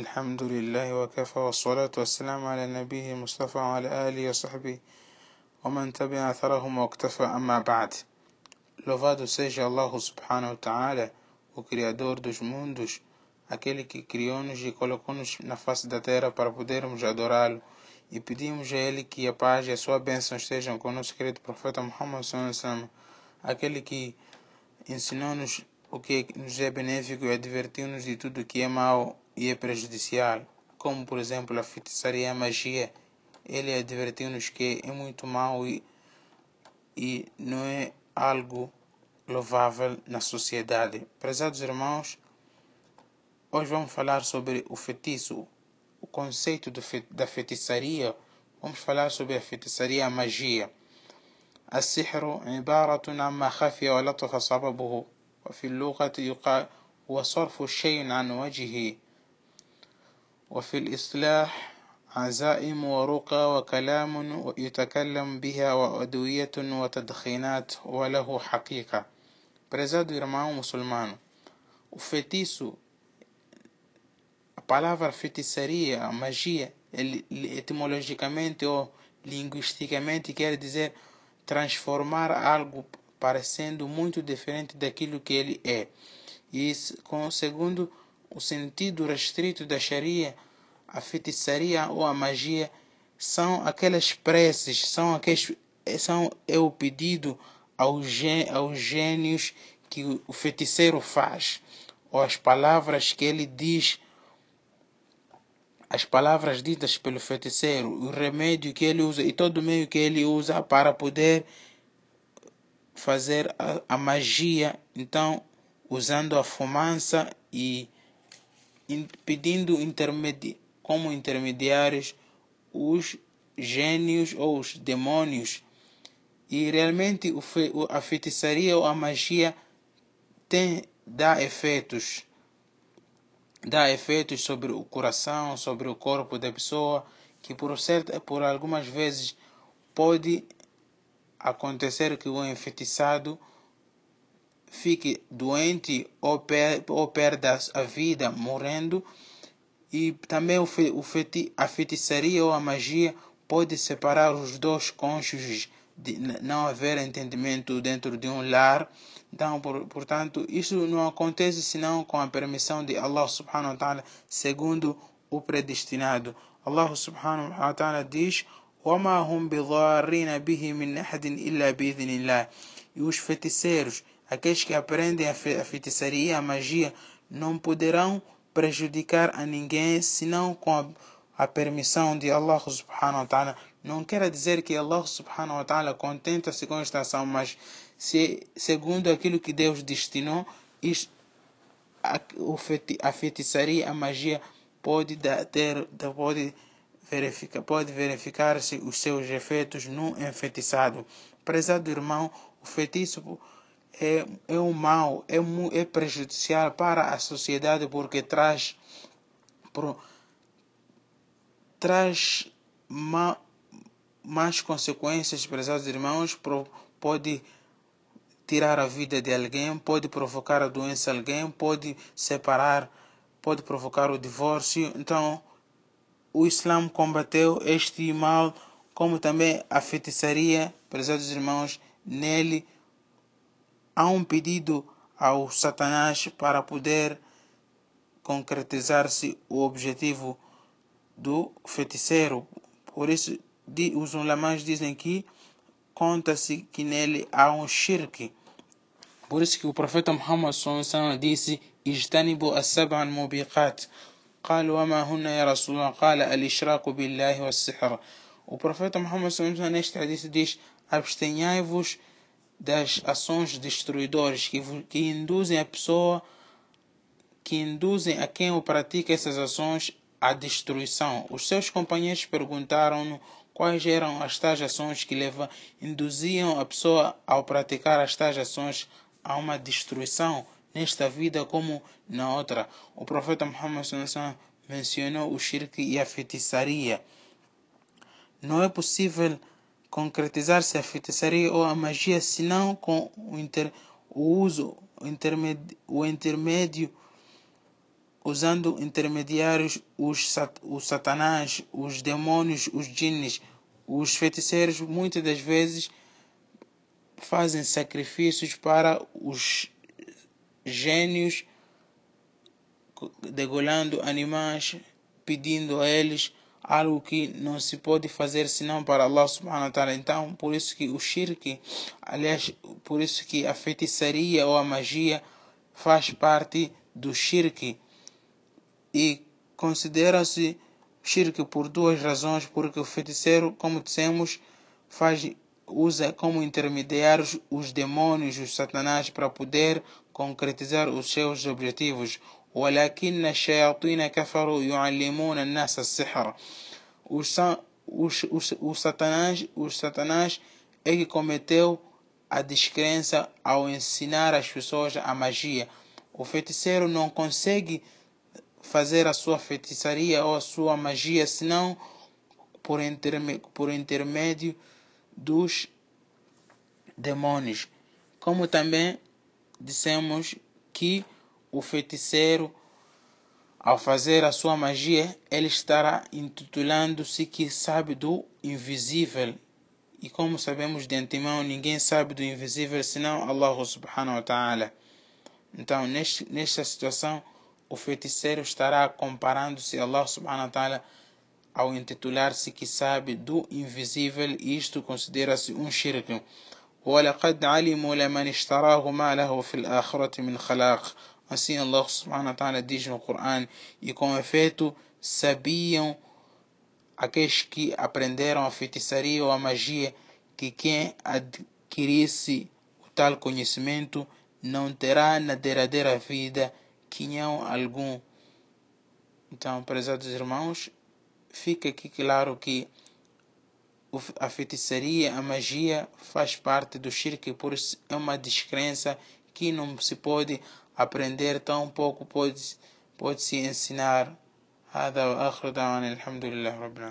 الحمد لله وكفى والصلاة والسلام على نبيه المصطفى وعلى آله وصحبه ومن تبع أثرهم واكتفى أما بعد Louvado seja Allah subhanahu wa ta'ala, o Criador dos mundos, aquele que criou-nos e colocou-nos na face da terra para podermos adorá-lo. E pedimos a Ele que a paz e a sua bênção estejam com o nosso querido profeta Muhammad sallallahu aquele que ensinou-nos o que nos é benéfico e advertiu-nos de tudo que é mau e é prejudicial, como por exemplo a feitiçaria e a magia. Ele advertiu-nos que é muito mau e, e não é algo louvável na sociedade. Prezados irmãos, hoje vamos falar sobre o feitiço, o conceito da feitiçaria. Vamos falar sobre a feitiçaria, a magia. السحر عبارة عما خفي ولطف سببه وفي اللغة يقال هو صرف الشيء عن وجهه وفي الإصلاح عزائم ورقى وكلام يتكلم بها وأدوية وتدخينات وله حقيقة Prezado irmão muçulmano, o feitiço, a palavra feitiçaria, a magia, etimologicamente ou linguisticamente quer dizer transformar algo parecendo muito diferente daquilo que ele é. E com, segundo o sentido restrito da Sharia, a feitiçaria ou a magia são aquelas preces, são aqueles são é o pedido aos, aos gênios que o feiticeiro faz, ou as palavras que ele diz, as palavras ditas pelo feiticeiro, o remédio que ele usa e todo o meio que ele usa para poder fazer a, a magia. Então, usando a fumaça e pedindo intermedi como intermediários os gênios ou os demônios. E realmente a feitiçaria ou a magia tem, dá efeitos. Dá efeitos sobre o coração, sobre o corpo da pessoa, que por, certa, por algumas vezes pode acontecer que o enfeitiçado fique doente ou, per, ou perda a vida morrendo e também o, o a feitiçaria ou a magia pode separar os dois cônjuges de não haver entendimento dentro de um lar. Então por, portanto isso não acontece senão com a permissão de Allah subhanahu wa ta'ala segundo o predestinado. Allah subhanahu wa ta'ala diz وما هم بضارين به من أحد إلا بإذن الله e os feiticeiros Aqueles que aprendem a feitiçaria, a magia, não poderão prejudicar a ninguém senão com a, a permissão de Allah subhanahu wa ta'ala. Não quer dizer que Allah subhanahu wa ta'ala contenta-se com esta ação, mas se, segundo aquilo que Deus destinou, isto, a, a feitiçaria, a magia pode ter, pode verificar, pode verificar-se os seus efeitos no enfeitiçado. Prezado irmão, o feitiço é, é um mal, é, é prejudicial para a sociedade porque traz, pro, traz ma, consequências, prezados irmãos, pro, pode tirar a vida de alguém, pode provocar a doença a alguém, pode separar, pode provocar o divórcio. Então, o Islã combateu este mal, como também a feitiçaria. Prezados irmãos, nele há um pedido ao Satanás para poder concretizar-se o objetivo do feiticeiro. Por isso, os ulamãs dizem que conta-se que nele há um shirk. Por isso que o profeta Muhammad disse: Ijtanibu as-sab'an mubiqat. قال وما هن يا رسول الله قال الإشراك بالله والسحر O profeta Muhammad neste hadith diz: abstenhai-vos das ações destruidoras que, que induzem a pessoa, que induzem a quem o pratica essas ações à destruição. Os seus companheiros perguntaram-no quais eram as tais ações que leva, induziam a pessoa ao praticar as tais ações a uma destruição nesta vida como na outra. O profeta Muhammad mencionou o shirk e a feitiçaria. Não é possível concretizar-se a feitiçaria ou a magia senão com o, inter, o uso, o intermédio, o intermédio usando intermediários, os, os satanás, os demônios, os jinnes, os feiticeiros, muitas das vezes fazem sacrifícios para os gênios, degolando animais, pedindo a eles algo que não se pode fazer senão para Allah subhanahu wa ta'ala. Então, por isso que o shirk, aliás, por isso que a feitiçaria ou a magia faz parte do shirk e considera-se shirk por duas razões, porque o feiticeiro, como dissemos, faz usa como intermediários os demônios, os satanás, para poder concretizar os seus objetivos. ولكن الشياطين كفروا يعلمون الناس السحر os, os, os, os, satanás, os satanás é que cometeu a descrença ao ensinar as pessoas a magia. O feiticeiro não consegue fazer a sua feitiçaria ou a sua magia senão por, interme, por intermédio dos demônios. Como também dissemos que o feiticeiro, ao fazer a sua magia, ele estará intitulando-se que sabe do invisível. E como sabemos de antemão, ninguém sabe do invisível senão Allah subhanahu wa ta'ala. Então, neste, nesta situação, o feiticeiro estará comparando-se a Allah subhanahu wa ta'ala ao intitular-se que sabe do invisível, e isto considera-se um shirk. ولقد علموا لمن اشتراه ما له في الآخرة من خلاق Assim Allah subhanahu wa ta'ala diz no Coran, e com efeito sabiam aqueles que aprenderam a feitiçaria ou a magia que quem adquirisse o tal conhecimento não terá na derradeira vida quinhão algum. Então, prezados irmãos, fica aqui claro que a feitiçaria, a magia faz parte do shirk, por isso é uma descrença que não se pode aprender tão pouco pode pode se ensinar هذا وآخر دعوانا الحمد لله رب العالمين